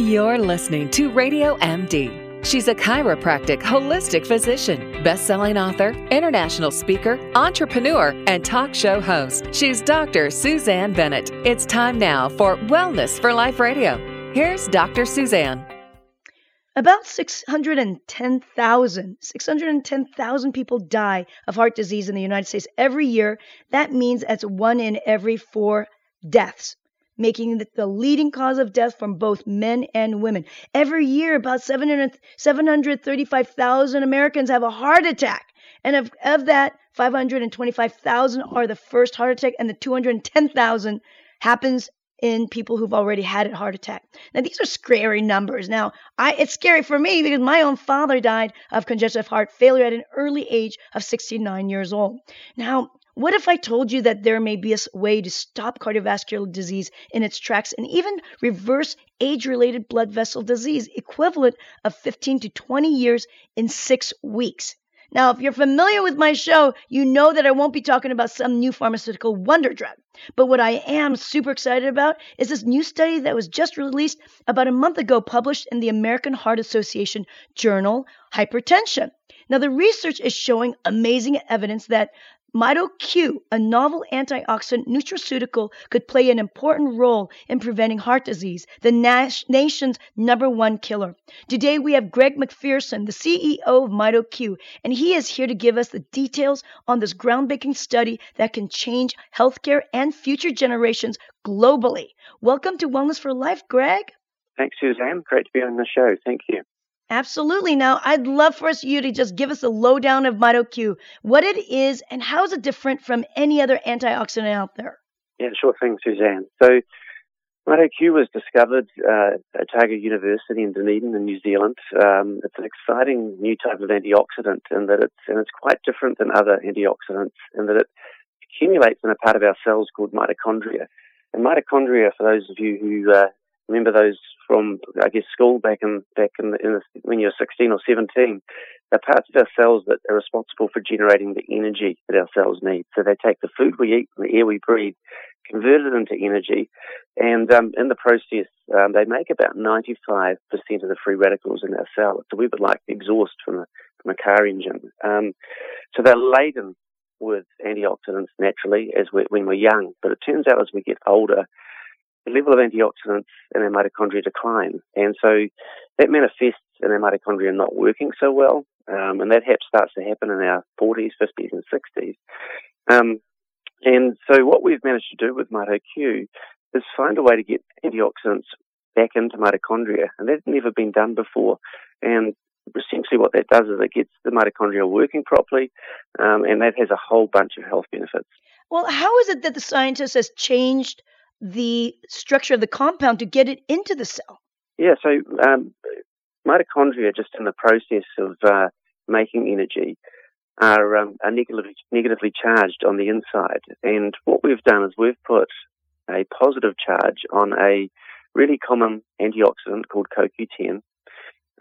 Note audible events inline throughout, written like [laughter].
You're listening to Radio MD. She's a chiropractic holistic physician, best-selling author, international speaker, entrepreneur, and talk show host. She's Dr. Suzanne Bennett. It's time now for Wellness for Life Radio. Here's Dr. Suzanne. About 610,000 610,000 people die of heart disease in the United States every year. That means that's one in every 4 deaths making it the leading cause of death from both men and women. Every year, about 735,000 Americans have a heart attack. And of, of that, 525,000 are the first heart attack, and the 210,000 happens in people who've already had a heart attack. Now these are scary numbers. Now, I it's scary for me because my own father died of congestive heart failure at an early age of 69 years old. Now, what if I told you that there may be a way to stop cardiovascular disease in its tracks and even reverse age related blood vessel disease, equivalent of 15 to 20 years in six weeks? Now, if you're familiar with my show, you know that I won't be talking about some new pharmaceutical wonder drug. But what I am super excited about is this new study that was just released about a month ago, published in the American Heart Association journal, Hypertension. Now, the research is showing amazing evidence that MitoQ, a novel antioxidant nutraceutical, could play an important role in preventing heart disease, the nation's number one killer. Today we have Greg McPherson, the CEO of MitoQ, and he is here to give us the details on this groundbreaking study that can change healthcare and future generations globally. Welcome to Wellness for Life, Greg. Thanks, Suzanne. Great to be on the show. Thank you. Absolutely. Now, I'd love for us you to just give us a lowdown of MitoQ, what it is, and how is it different from any other antioxidant out there? Yeah, sure thing, Suzanne. So, MitoQ was discovered uh, at Otago University in Dunedin in New Zealand. Um, it's an exciting new type of antioxidant in that it's and it's quite different than other antioxidants in that it accumulates in a part of our cells called mitochondria. And mitochondria, for those of you who uh, remember those from I guess school back in back in, the, in the, when you're 16 or 17. They're parts of our cells that are responsible for generating the energy that our cells need. So they take the food we eat and the air we breathe, convert it into energy, and um, in the process um, they make about 95% of the free radicals in our cell. So we would like the exhaust from a from a car engine. Um, so they're laden with antioxidants naturally as we, when we're young, but it turns out as we get older the level of antioxidants in our mitochondria decline. And so that manifests in our mitochondria not working so well. Um, and that starts to happen in our 40s, 50s, and 60s. Um, and so what we've managed to do with MitoQ is find a way to get antioxidants back into mitochondria. And that's never been done before. And essentially what that does is it gets the mitochondria working properly, um, and that has a whole bunch of health benefits. Well, how is it that the scientist has changed the structure of the compound to get it into the cell? Yeah, so um, mitochondria, just in the process of uh, making energy, are, um, are negatively, negatively charged on the inside. And what we've done is we've put a positive charge on a really common antioxidant called CoQ10.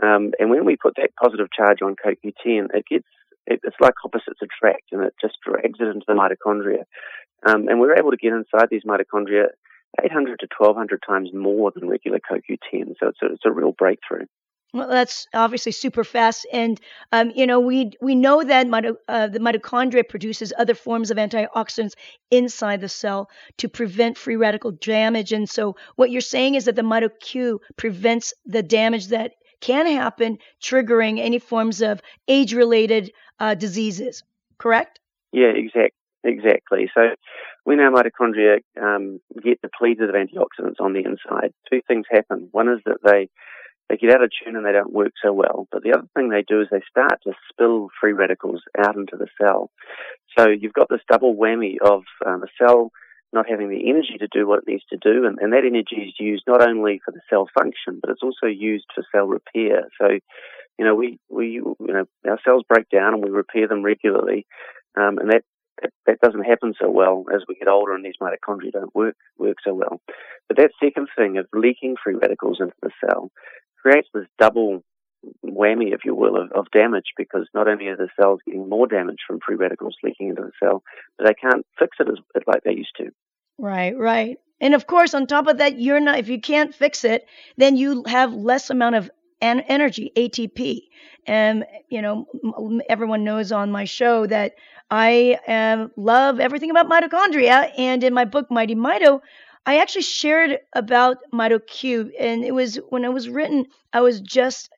Um, and when we put that positive charge on CoQ10, it gets it, it's like opposites attract, and it just drags it into the mitochondria. Um, and we're able to get inside these mitochondria 800 to 1200 times more than regular CoQ10. So it's a, it's a real breakthrough. Well, that's obviously super fast, and um, you know we we know that mito, uh, the mitochondria produces other forms of antioxidants inside the cell to prevent free radical damage. And so what you're saying is that the MitoQ prevents the damage that can happen, triggering any forms of age-related uh, diseases. Correct? Yeah, exact, exactly. So when our mitochondria um, get depleted of antioxidants on the inside, two things happen. One is that they they get out of tune and they don't work so well. But the other thing they do is they start to spill free radicals out into the cell. So you've got this double whammy of um, the cell not having the energy to do what it needs to do, and, and that energy is used not only for the cell function, but it's also used for cell repair. So, you know, we, we you know, our cells break down and we repair them regularly, um, and that that, that doesn't happen so well as we get older and these mitochondria don't work work so well. But that second thing of leaking free radicals into the cell creates this double whammy, if you will, of, of damage because not only are the cells getting more damage from free radicals leaking into the cell, but they can't fix it as like they used to. Right, right. And of course, on top of that, you're not, if you can't fix it, then you have less amount of en- energy, ATP. And, you know, everyone knows on my show that I um, love everything about mitochondria. And in my book, Mighty Mito, I actually shared about MitoQ. And it was when it was written, I was just,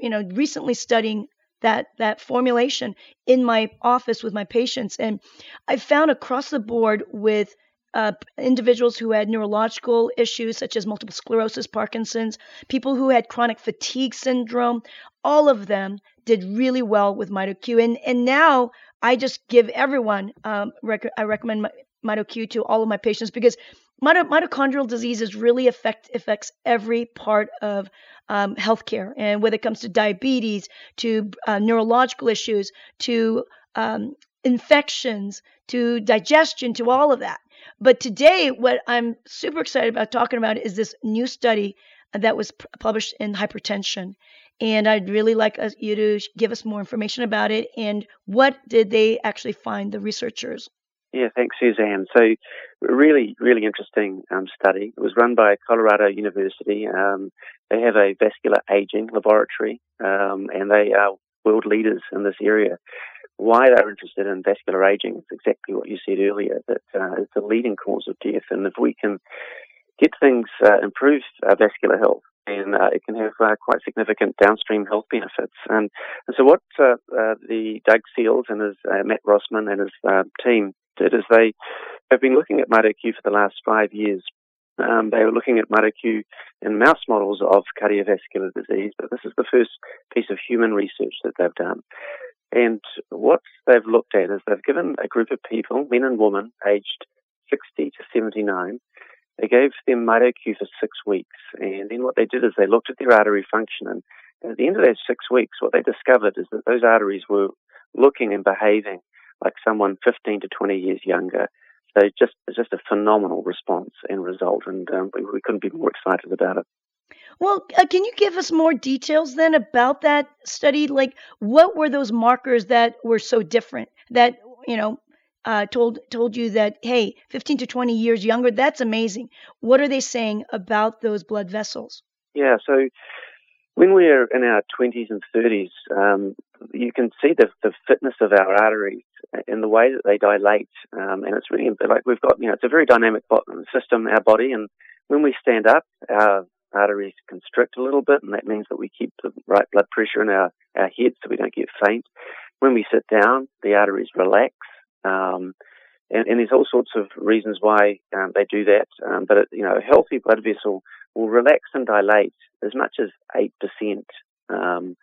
you know, recently studying that that formulation in my office with my patients and i found across the board with uh, individuals who had neurological issues such as multiple sclerosis, Parkinson's, people who had chronic fatigue syndrome, all of them did really well with MitoQ. And, and now I just give everyone, um, rec- I recommend MitoQ to all of my patients because mito- mitochondrial diseases really affect affects every part of um, healthcare. And whether it comes to diabetes, to uh, neurological issues, to um, infections, to digestion, to all of that. But today, what I'm super excited about talking about is this new study that was published in Hypertension. And I'd really like us, you to give us more information about it and what did they actually find, the researchers? Yeah, thanks, Suzanne. So, really, really interesting um, study. It was run by Colorado University. Um, they have a vascular aging laboratory, um, and they are world leaders in this area why they're interested in vascular aging is exactly what you said earlier, that uh, it's the leading cause of death. And if we can get things, uh, improve uh, vascular health, then uh, it can have uh, quite significant downstream health benefits. And, and so what uh, the Doug Seals and his Matt Rossman and his team did is they have been looking at MitoQ for the last five years. Um, they were looking at MitoQ in mouse models of cardiovascular disease, but this is the first piece of human research that they've done. And what they've looked at is they've given a group of people, men and women, aged 60 to 79, they gave them MitoQ for six weeks. And then what they did is they looked at their artery function. And at the end of those six weeks, what they discovered is that those arteries were looking and behaving like someone 15 to 20 years younger. So just it's just a phenomenal response and result, and um, we, we couldn't be more excited about it. Well, uh, can you give us more details then about that study? Like, what were those markers that were so different that you know uh, told told you that hey, 15 to 20 years younger? That's amazing. What are they saying about those blood vessels? Yeah, so when we're in our 20s and 30s, um, you can see the, the fitness of our arteries in the way that they dilate, um, and it's really like we've got you know it's a very dynamic system, our body, and when we stand up, our arteries constrict a little bit, and that means that we keep the right blood pressure in our, our head so we don't get faint. When we sit down, the arteries relax. Um, and, and, there's all sorts of reasons why um, they do that. Um, but, it, you know, a healthy blood vessel will relax and dilate as much as 8%. Um,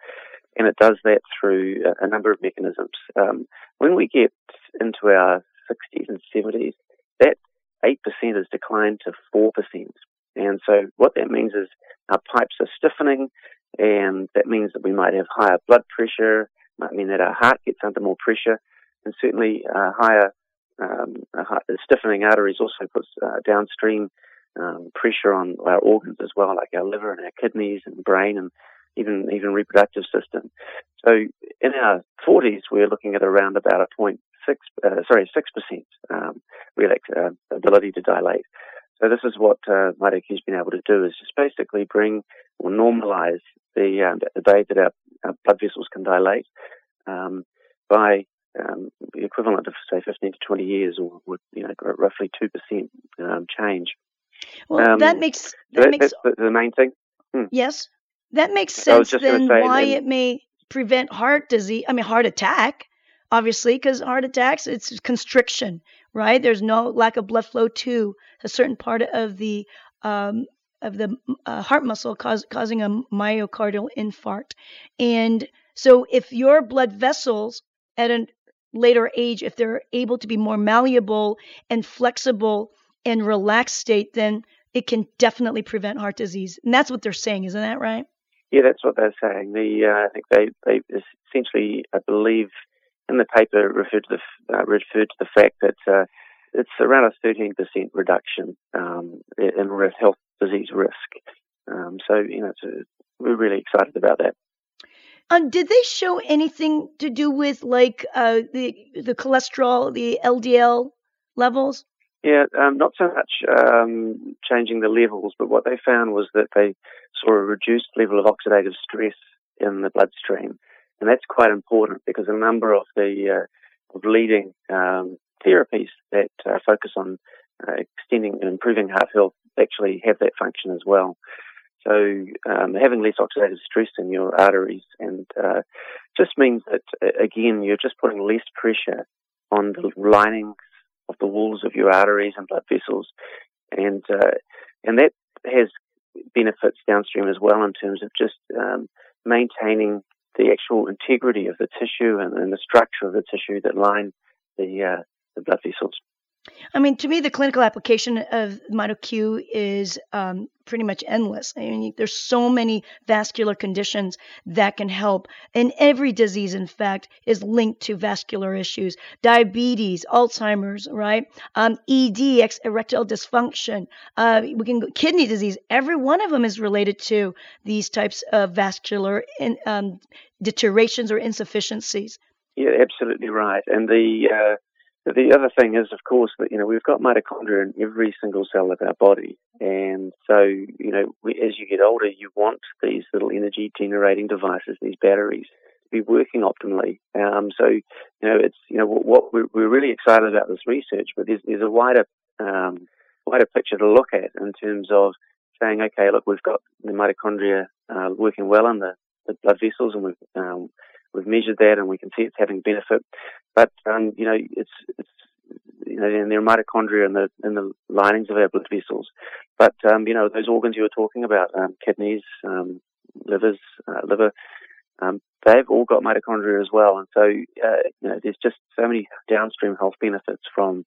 and it does that through a, a number of mechanisms. Um, when we get into our 60s and 70s, that 8% has declined to 4%. And so what that means is our pipes are stiffening, and that means that we might have higher blood pressure, might mean that our heart gets under more pressure, and certainly uh, higher um, stiffening arteries also puts uh, downstream um, pressure on our organs as well, like our liver and our kidneys and brain and even even reproductive system. So in our 40s, we're looking at around about a point six, uh, sorry, six percent um, relax, uh, ability to dilate. So this is what uh, has been able to do is just basically bring or normalize the, um, the day that our, our, blood vessels can dilate um, by um, the equivalent of say 15 to 20 years, or with you know roughly two percent um, change. Well, um, that makes that, that makes that's the main thing. Hmm. Yes, that makes sense. Then why and, it may prevent heart disease? I mean, heart attack, obviously, because heart attacks it's constriction right? There's no lack of blood flow to a certain part of the um, of the uh, heart muscle, cause, causing a myocardial infarct. And so, if your blood vessels at a later age, if they're able to be more malleable and flexible and relaxed state, then it can definitely prevent heart disease. And that's what they're saying, isn't that right? Yeah, that's what they're saying. The uh, I think they they essentially, I believe, in the paper referred to the uh, referred to the fact that uh, it's around a 13% reduction um, in health disease risk. Um, so you know, a, we're really excited about that. Um, did they show anything to do with like uh, the the cholesterol, the LDL levels? Yeah, um, not so much um, changing the levels, but what they found was that they saw a reduced level of oxidative stress in the bloodstream, and that's quite important because a number of the uh, of leading um, therapies that uh, focus on uh, extending and improving heart health actually have that function as well. So um, having less oxidative stress in your arteries and uh, just means that again you're just putting less pressure on the linings of the walls of your arteries and blood vessels, and uh, and that has benefits downstream as well in terms of just um, maintaining the actual integrity of the tissue and, and, the structure of the tissue that line the uh, the blood vessels. I mean, to me, the clinical application of MitoQ is um, pretty much endless. I mean, there's so many vascular conditions that can help, and every disease, in fact, is linked to vascular issues: diabetes, Alzheimer's, right? Um, ED, ex- erectile dysfunction. Uh, we can kidney disease. Every one of them is related to these types of vascular in, um, deteriorations or insufficiencies. Yeah, absolutely right. And the uh the other thing is, of course, that you know we've got mitochondria in every single cell of our body, and so you know we, as you get older, you want these little energy generating devices, these batteries, to be working optimally. Um, so you know it's you know what we're, we're, really excited about this research, but there's, there's a wider um, wider picture to look at in terms of saying, okay, look, we've got the mitochondria uh, working well in the, the blood vessels, and we've um, we've measured that and we can see it's having benefit. But um, you know, it's it's you know, in their mitochondria and the in the linings of our blood vessels. But um, you know, those organs you were talking about, um, kidneys, um, livers, uh, liver, um, they've all got mitochondria as well. And so, uh, you know, there's just so many downstream health benefits from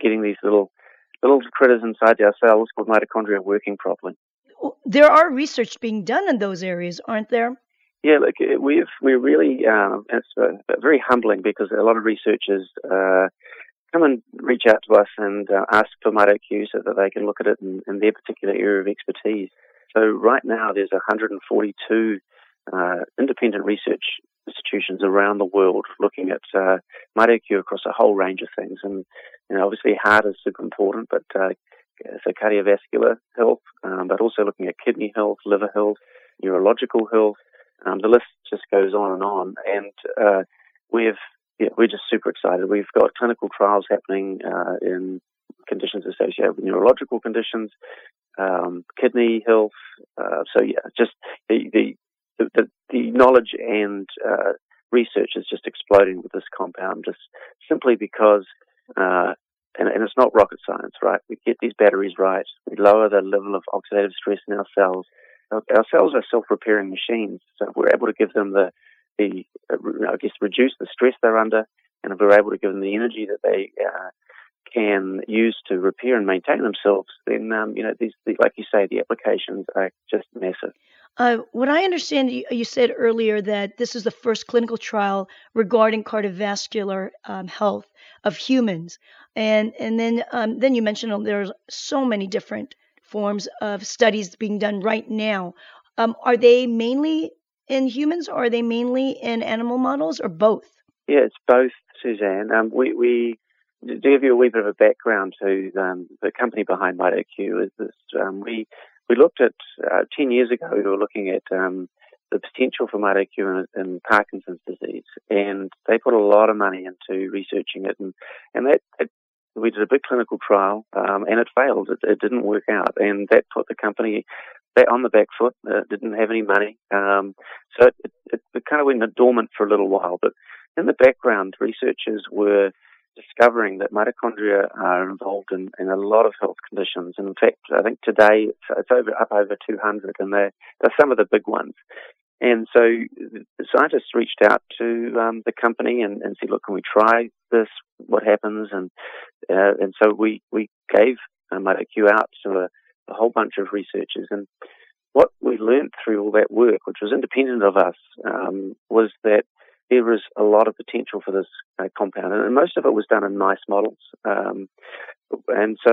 getting these little little critters inside our cells called mitochondria working properly. There are research being done in those areas, aren't there? Yeah, look, we've we're really um, it's uh, very humbling because a lot of researchers uh, come and reach out to us and uh, ask for MitoQ so that they can look at it in, in, their particular area of expertise. So right now there's 142 uh, independent research institutions around the world looking at uh, MitoQ across a whole range of things, and you know obviously heart is super important, but uh, so cardiovascular health, um, but also looking at kidney health, liver health, neurological health. Um, the list just goes on and on, and uh, we've yeah, we're just super excited. We've got clinical trials happening uh, in conditions associated with neurological conditions, um, kidney health. Uh, so yeah, just the the the, the knowledge and uh, research is just exploding with this compound, just simply because. And, and, it's not rocket science, right? We get these batteries right. We lower the level of oxidative stress in our cells our cells are self-repairing machines, so we're able to give them the, the uh, I guess, reduce the stress they're under, and if we're able to give them the energy that they uh, can use to repair and maintain themselves, then um, you know, these, like you say, the applications are just massive. Uh, what I understand, you, you, said earlier that this is the first clinical trial regarding cardiovascular um, health of humans, and and then um, then you mentioned there's so many different forms of studies being done right now. Um, are they mainly in humans or are they mainly in animal models or both? Yeah, it's both, Suzanne. Um, we, we to give you a wee bit of a background to um, the company behind MitoQ is this. Um, we we looked at uh, ten years ago. We were looking at um, the potential for MitoQ in, in, Parkinson's disease, and they put a lot of money into researching it, and and that, we did a big clinical trial, um, and it failed. It, it, didn't work out, and that put the company on the back foot. It didn't have any money, um, so it, it, it kind of went dormant for a little while. But in the background, researchers were discovering that mitochondria are involved in, in a lot of health conditions. And in fact, I think today it's, over up over 200, and they're, they're some of the big ones. And so scientists reached out to um, the company and, and, said, "Look, can we try this? What happens?" And uh, and so we we gave um, MitoQ out to a, a, whole bunch of researchers, and what we learned through all that work, which was independent of us, um, was that there was a lot of potential for this uh, compound, and most of it was done in mice models. Um, and so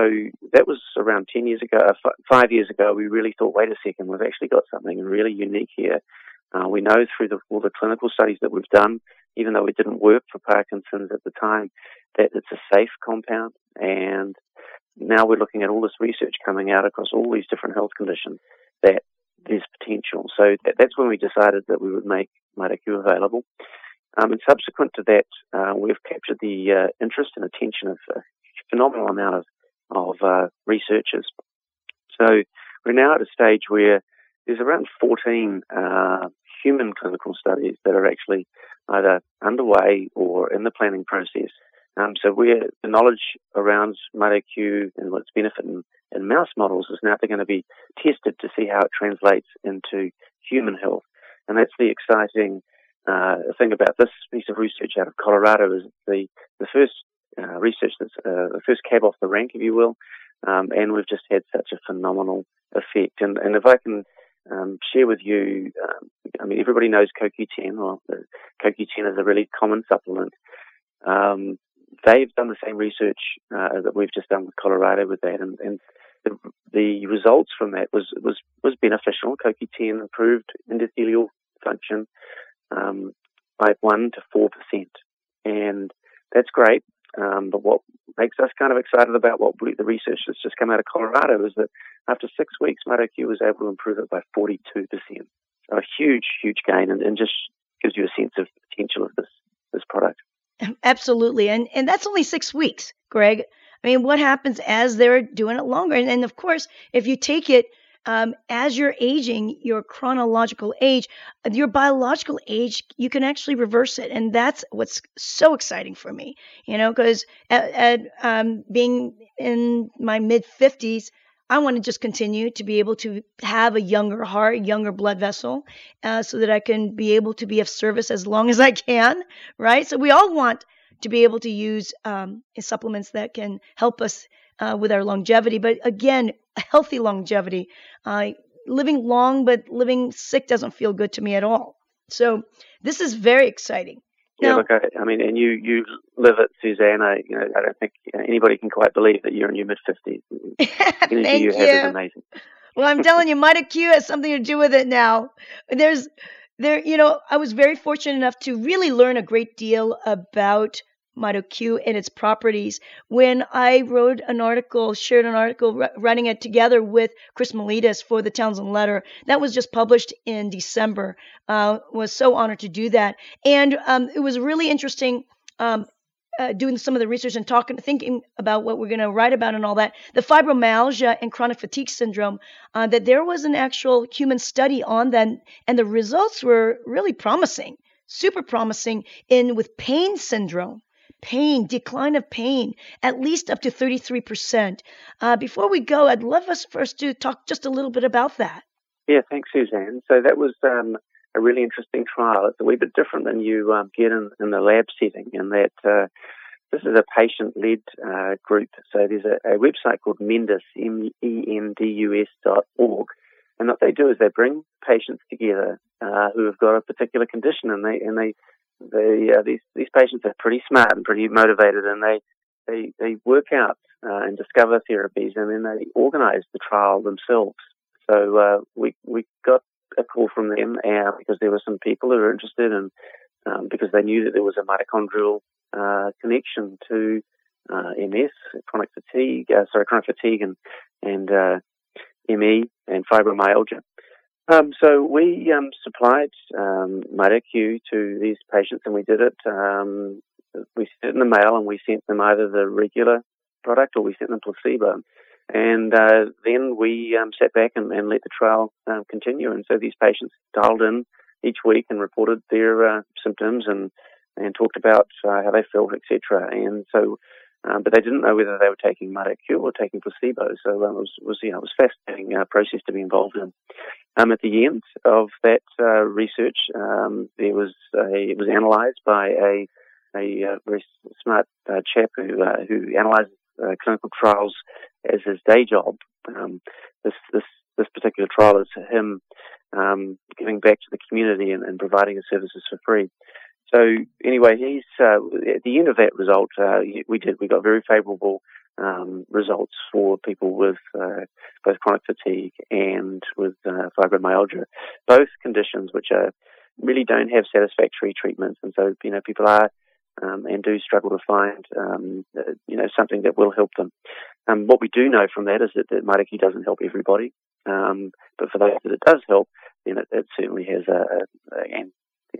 that was around 10 years ago, uh, f- five years ago, we really thought, wait a second, we've actually got something really unique here Uh, we know through the, all the clinical studies that we've done, even though it didn't work for Parkinson's at the time, that it's a safe compound. And now we're looking at all this research coming out across all these different health conditions that there's potential. So that, that's when we decided that we would make MitoQ available. Um, and subsequent to that, uh, we've captured the uh, interest and attention of a phenomenal amount of, of uh, researchers. So we're now at a stage where there's around 14 uh, human clinical studies that are actually either underway or in the planning process. Um, so we're, the knowledge around MitoQ and its benefit in, in mouse models is now going to be tested to see how it translates into human health. And that's the exciting uh, thing about this piece of research out of Colorado is the, the first uh, research that's uh, the first cab off the rank, if you will. Um, and we've just had such a phenomenal effect. And, and if I can um, share with you, um, I mean, everybody knows CoQ10, or CoQ10 is a really common supplement. Um, they've done the same research uh, that we've just done with Colorado with that, and, and the, the, results from that was was was beneficial. CoQ10 improved endothelial function um, by one to four percent, and that's great. Um, but what makes us kind of excited about what we, the research that's just come out of Colorado is that after six weeks, MitoQ was able to improve it by 42%. So a huge, huge gain and, and just gives you a sense of potential of this, this product. Absolutely. And, and that's only six weeks, Greg. I mean, what happens as they're doing it longer? And, and of course, if you take it um, as you're aging, your chronological age, your biological age, you can actually reverse it, and that's what's so exciting for me. You know, because at, at um, being in my mid 50s, I want to just continue to be able to have a younger heart, younger blood vessel, uh, so that I can be able to be of service as long as I can, right? So we all want to be able to use um, supplements that can help us uh, with our longevity. But again, healthy longevity. Uh, living long but living sick doesn't feel good to me at all. So this is very exciting. Yeah, look, I, I, mean, and you you live it, Susanna. I you know I don't think anybody can quite believe that you're in your mid fifties. [laughs] Thank you. you. Amazing. Well, I'm telling you, MitoQ [laughs] has something to do with it now. There's there, you know, I was very fortunate enough to really learn a great deal about MitoQ and its properties when I wrote an article, shared an article, running it together with Chris Meletis for the Townsend Letter. That was just published in December. Uh, was so honored to do that, and um, it was really interesting. Um, uh, doing some of the research and talking, thinking about what we're going to write about and all that, the fibromyalgia and chronic fatigue syndrome, uh, that there was an actual human study on that, and the results were really promising, super promising in with pain syndrome pain, decline of pain, at least up to 33%. Uh, before we go, I'd love us first to talk just a little bit about that. Yeah, thanks, Suzanne. So that was um, a really interesting trial. It's a wee bit different than you um, get in, in, the lab setting, in that uh, this is a patient-led uh, group. So there's a, a website called Mendus, M-E-N-D-U-S dot org, and what they do is they bring patients together uh, who have got a particular condition, and they and they they uh, these these patients are pretty smart and pretty motivated, and they they they work out uh, and discover therapies, and then they organise the trial themselves. So uh, we we got a call from them uh, because there were some people who were interested, and um, because they knew that there was a mitochondrial uh, connection to uh, MS, chronic fatigue, sorry, chronic fatigue, and and ME and fibromyalgia. Um, so we um, supplied um, to these patients, and we did it. Um, we sent it in the mail, and we sent them either the regular product or we sent them placebo. And uh, then we um, sat back and, and, let the trial uh, continue. And so these patients dialed in each week and reported their uh, symptoms and and talked about uh, how they felt, etc. And so um, but they didn't know whether they were taking MitoQ or taking placebo. So it was, was you know, it was a fascinating uh, process to be involved in. Um, at the end of that uh, research, um, there was a, it was analysed by a a uh, very smart uh, chap who uh, who analyzes uh, clinical trials as his day job. Um, this this this particular trial is him um, giving back to the community and, and providing his services for free. So anyway, he's uh, at the end of that result, uh, we did we got very favourable um, results for people with uh, both chronic fatigue and with uh, fibromyalgia, both conditions which are really don't have satisfactory treatments, and so you know people are um, and do struggle to find um, uh, you know something that will help them. Um, what we do know from that is that, that MitoQ doesn't help everybody, um, but for those that it does help, then it, it certainly has a, a, and,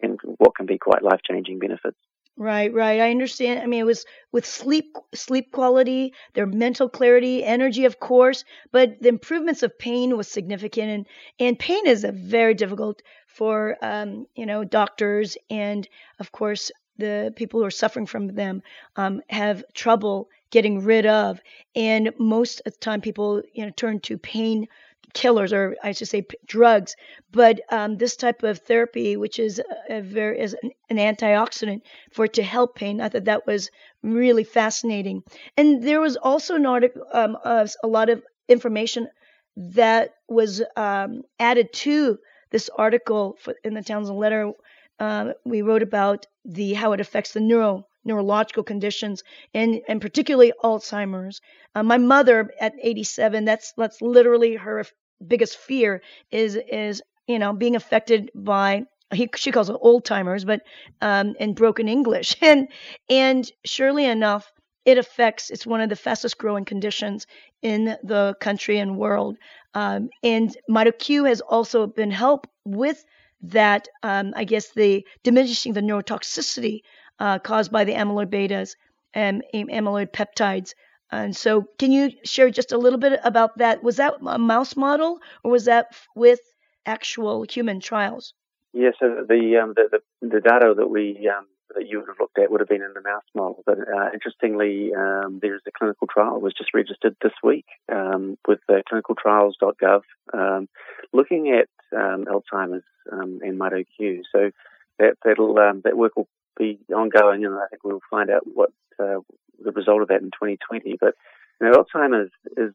and what can be quite life changing benefits. Right, right. I understand. I mean, it was with sleep, sleep quality, their mental clarity, energy, of course, but the improvements of pain was significant, and and pain is a very difficult for um, you know doctors and of course the people who are suffering from them um, have trouble getting rid of, and most of the time people you know turn to pain killers or I should say p- drugs. But um, this type of therapy, which is a, very is an, an, antioxidant for to help pain, I thought that was really fascinating. And there was also an article, um, a lot of information that was um, added to this article for, in the Townsend letter. Uh, we wrote about the how it affects the neuro neurological conditions and and particularly Alzheimer's. Uh, my mother at 87, that's that's literally her biggest fear is is you know being affected by he, she calls it old timers, but um, in broken English, [laughs] and and surely enough, it affects. It's one of the fastest growing conditions in the country and world. Um, and MitoQ has also been helped with that. Um, I guess the diminishing the neurotoxicity uh, caused by the amyloid betas and amyloid peptides and so, can you share just a little bit about that? Was that a mouse model, or was that with actual human trials? Yes, yeah, so the, um, the, the, the data that we um, that you would have looked at would have been in the mouse model. But uh, interestingly, um, there's a clinical trial was just registered this week um, with clinicaltrials.gov, um, looking at um, Alzheimer's and MitoQ. So that that'll that work will be ongoing, and I think we'll find out what uh, the result of that in 2020. But you know, Alzheimer's is,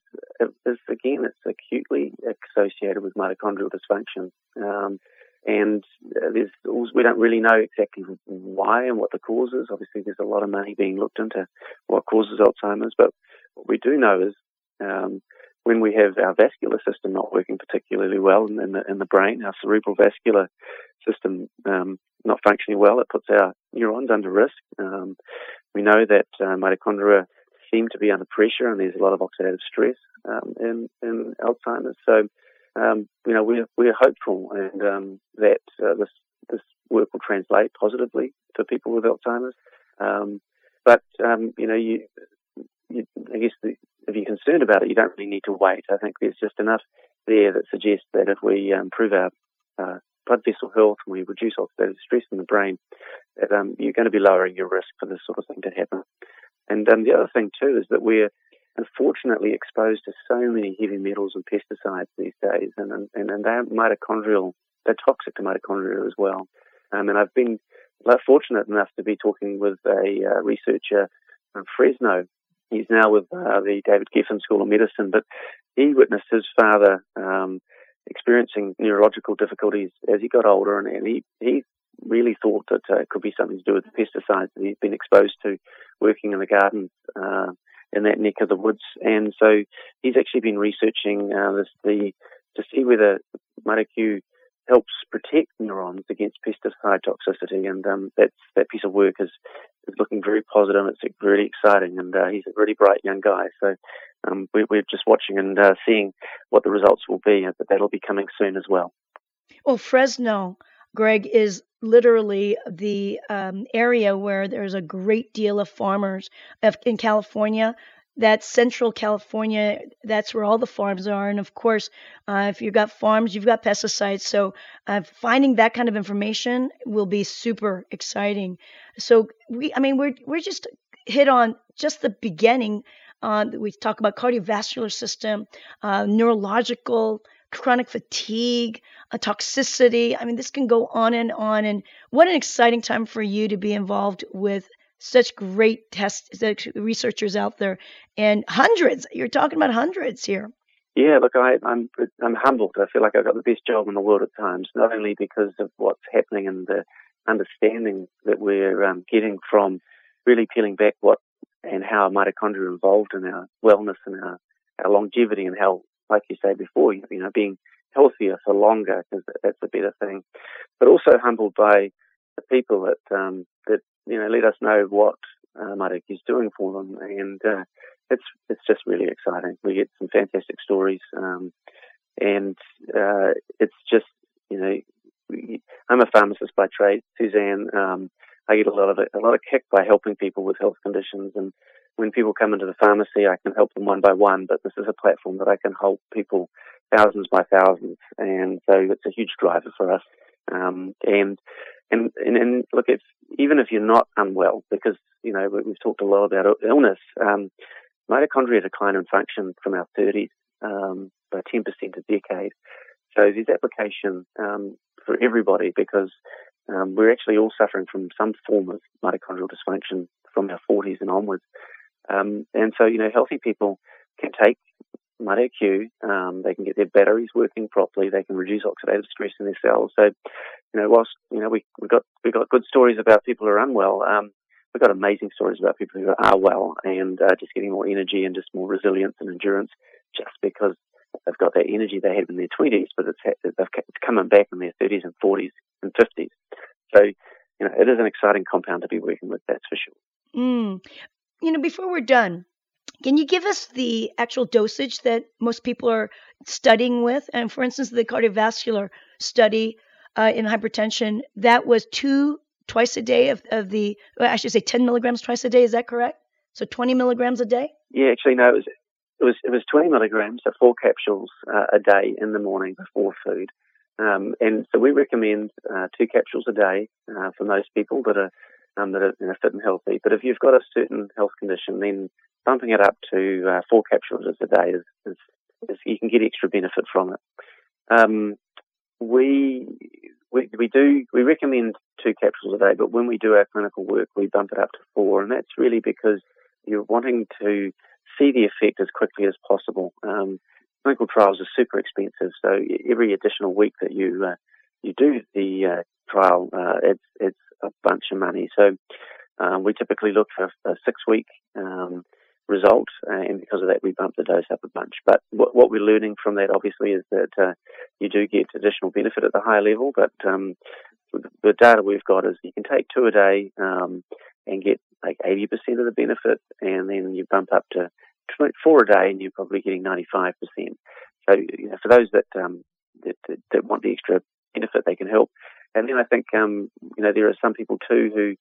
is again, it's acutely associated with mitochondrial dysfunction. Um, and there's we don't really know exactly why and what the cause is. Obviously, there's a lot of money being looked into what causes Alzheimer's, but what we do know is um, when we have our vascular system not working particularly well in, in, the, in the brain, our cerebral vascular system um, not functioning well, it puts our neurons under risk. Um, we know that uh, mitochondria seem to be under pressure, and there's a lot of oxidative stress um, in, in Alzheimer's. So, um, you know, we're we're hopeful, and um, that uh, this this work will translate positively for people with Alzheimer's. Um, but you know, you I guess the, if you're concerned about it, you don't really need to wait. I think there's just enough there that suggests that if we improve our uh, blood vessel health and we reduce oxidative stress in the brain, that um, you're going to be lowering your risk for this sort of thing to happen. And um, the other thing too is that we're unfortunately exposed to so many heavy metals and pesticides these days, and and, and they're mitochondrial, they're toxic to mitochondria as well. Um, and I've been fortunate enough to be talking with a uh, researcher from Fresno. He's now with uh, the David Geffen School of Medicine, but he witnessed his father um, experiencing neurological difficulties as he got older, and, and he, he really thought that uh, it could be something to do with the pesticides that he'd been exposed to working in the gardens uh, in that neck of the woods. And so he's actually been researching uh, this, the to see whether MitoQ helps protect neurons against pesticide toxicity. And um, that piece of work is, is looking very positive. It's really exciting, and uh, he's a really bright young guy. So um, we, are just watching and uh, seeing what the results will be, but that'll be coming soon as well. Well, Fresno, Greg, is literally the um, area where there's a great deal of farmers in California. That's Central California. That's where all the farms are. And of course, uh, if you've got farms, you've got pesticides. So uh, finding that kind of information will be super exciting. So we, I mean, we're we're just hit on just the beginning. Uh, we talk about cardiovascular system, uh, neurological chronic fatigue, a toxicity. I mean, this can go on and on. And what an exciting time for you to be involved with such great test researchers out there and hundreds. You're talking about hundreds here. Yeah, look, I, I'm I'm humbled. I feel like I've got the best job in the world at times, not only because of what's happening and the understanding that we're um, getting from really peeling back what and how mitochondria are involved in our wellness and our, our longevity and how like you say before, you know, being healthier for longer because that's a better thing. But also humbled by the people that um, that you know let us know what uh, is doing for them, and uh, it's it's just really exciting. We get some fantastic stories, um, and uh, it's just you know I'm a pharmacist by trade, Suzanne. Um, I get a lot of a lot of kick by helping people with health conditions, and when people come into the pharmacy, I can help them one by one. But this is a platform that I can help people thousands by thousands, and so it's a huge driver for us. Um, and, and and and look, if even if you're not unwell, because you know we've talked a lot about illness, um, mitochondria decline in function from our 30s um, by 10% a decade. So there's application um, for everybody because um, we're actually all suffering from some form of mitochondrial dysfunction from our 40s and onwards. Um, and so, you know, healthy people can take MitoQ, um, they can get their batteries working properly, they can reduce oxidative stress in their cells. So, you know, whilst, you know, we, we've got, we've got good stories about people who are unwell, um, we've got amazing stories about people who are well and uh, just getting more energy and just more resilience and endurance just because they've got that energy they had in their 20s, but it's, it's coming back in their 30s and 40s and 50s. So, you know, it is an exciting compound to be working with, that's for sure. Mm. You know, before we're done, can you give us the actual dosage that most people are studying with? And for instance, the cardiovascular study uh, in hypertension, that was two twice a day of, of the, well, I should say 10 milligrams twice a day. Is that correct? So 20 milligrams a day? Yeah, actually, no, it was, it was, it was 20 milligrams, so four capsules uh, a day in the morning before food. Um, and so we recommend uh, two capsules a day uh, for most people that are um, that are you know, fit and healthy. But if you've got a certain health condition, then bumping it up to uh, four capsules a day is, is, is, you can get extra benefit from it. Um, we, we we do we recommend two capsules a day, but when we do our clinical work, we bump it up to four, and that's really because you're wanting to see the effect as quickly as possible. Um, clinical trials are super expensive, so every additional week that you uh, you do the uh, trial, uh, it's it's a bunch of money. So um, we typically look for a six week um, result, uh, and because of that, we bump the dose up a bunch. But what, what we're learning from that, obviously, is that uh, you do get additional benefit at the higher level. But um, the data we've got is you can take two a day um, and get like 80% of the benefit, and then you bump up to four a day, and you're probably getting 95%. So you know, for those that, um, that, that, that want the extra benefit, they can help. And then I think um, you know there are some people too who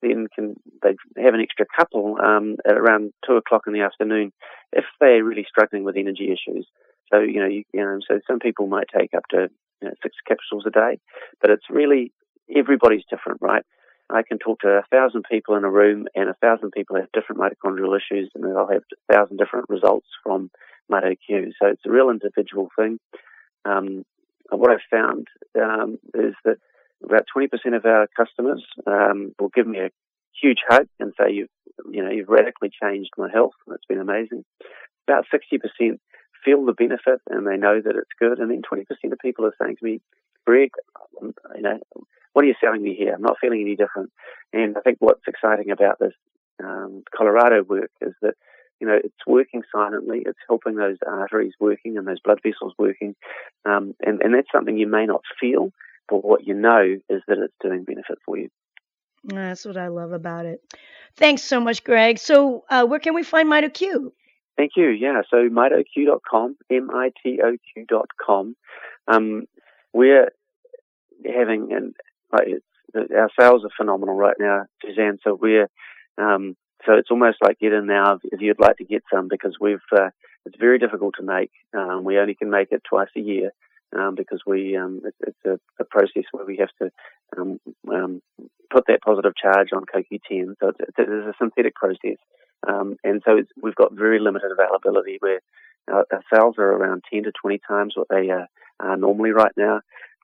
then can they have an extra couple um, at around two o'clock in the afternoon if they're really struggling with energy issues. So you know, you, you know, so some people might take up to you know, six capsules a day, but it's really everybody's different, right? I can talk to a thousand people in a room, and a thousand people have different mitochondrial issues, and they'll have a thousand different results from MitoQ. So it's a real individual thing. Um, what I've found um, is that about 20% of our customers um, will give me a huge hug and say, you've, you know, you've radically changed my health. It's been amazing. About 60% feel the benefit and they know that it's good. And then 20% of people are saying to me, Greg, you know, what are you selling me here? I'm not feeling any different. And I think what's exciting about this um, Colorado work is that, you know, it's working silently. It's helping those arteries working and those blood vessels working. Um, and, and that's something you may not feel, but what you know is that it's doing benefit for you. That's what I love about it. Thanks so much, Greg. So, uh, where can we find MitoQ? Thank you. Yeah, so mitoq.com, M-I-T-O-Q.com. Um, we're having, and our sales are phenomenal right now, Suzanne. So we're, um, so it's almost like get in now if you'd like to get some because we've, uh, it's very difficult to make. Um, we only can make it twice a year um, because we um, it, it's a, a, process where we have to um, um put that positive charge on CoQ10. So it's, it's, a synthetic process, um, and so we've got very limited availability. Where our, our, sales are around 10 to 20 times what they are, are normally right now.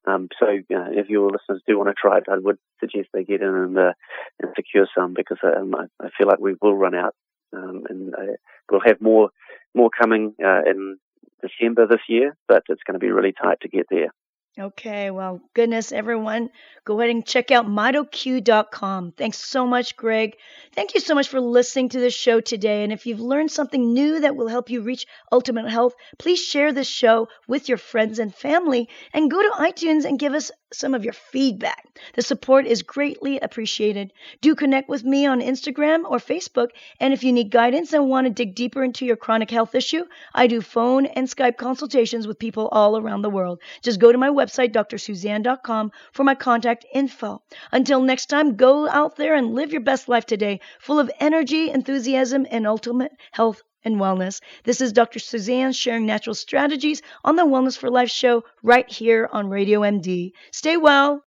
Um, so if your listeners do want to try it, I would suggest they get in and, uh, and secure some because I, I, feel like we will run out, and uh, we'll have more more coming uh, in December this year, but it's going to be really tight to get there. Okay, well, goodness, everyone, go ahead and check out mitoq.com. Thanks so much, Greg. Thank you so much for listening to this show today. And if you've learned something new that will help you reach ultimate health, please share this show with your friends and family and go to iTunes and give us some of your feedback. The support is greatly appreciated. Do connect with me on Instagram or Facebook. And if you need guidance and want to dig deeper into your chronic health issue, I do phone and Skype consultations with people all around the world. Just go to my website, drsuzanne.com, for my contact info. Until next time, go out there and live your best life today, full of energy, enthusiasm, and ultimate health and wellness. This is Dr. Susanne sharing natural strategies on the Wellness for Life show right here on Radio MD. Stay well.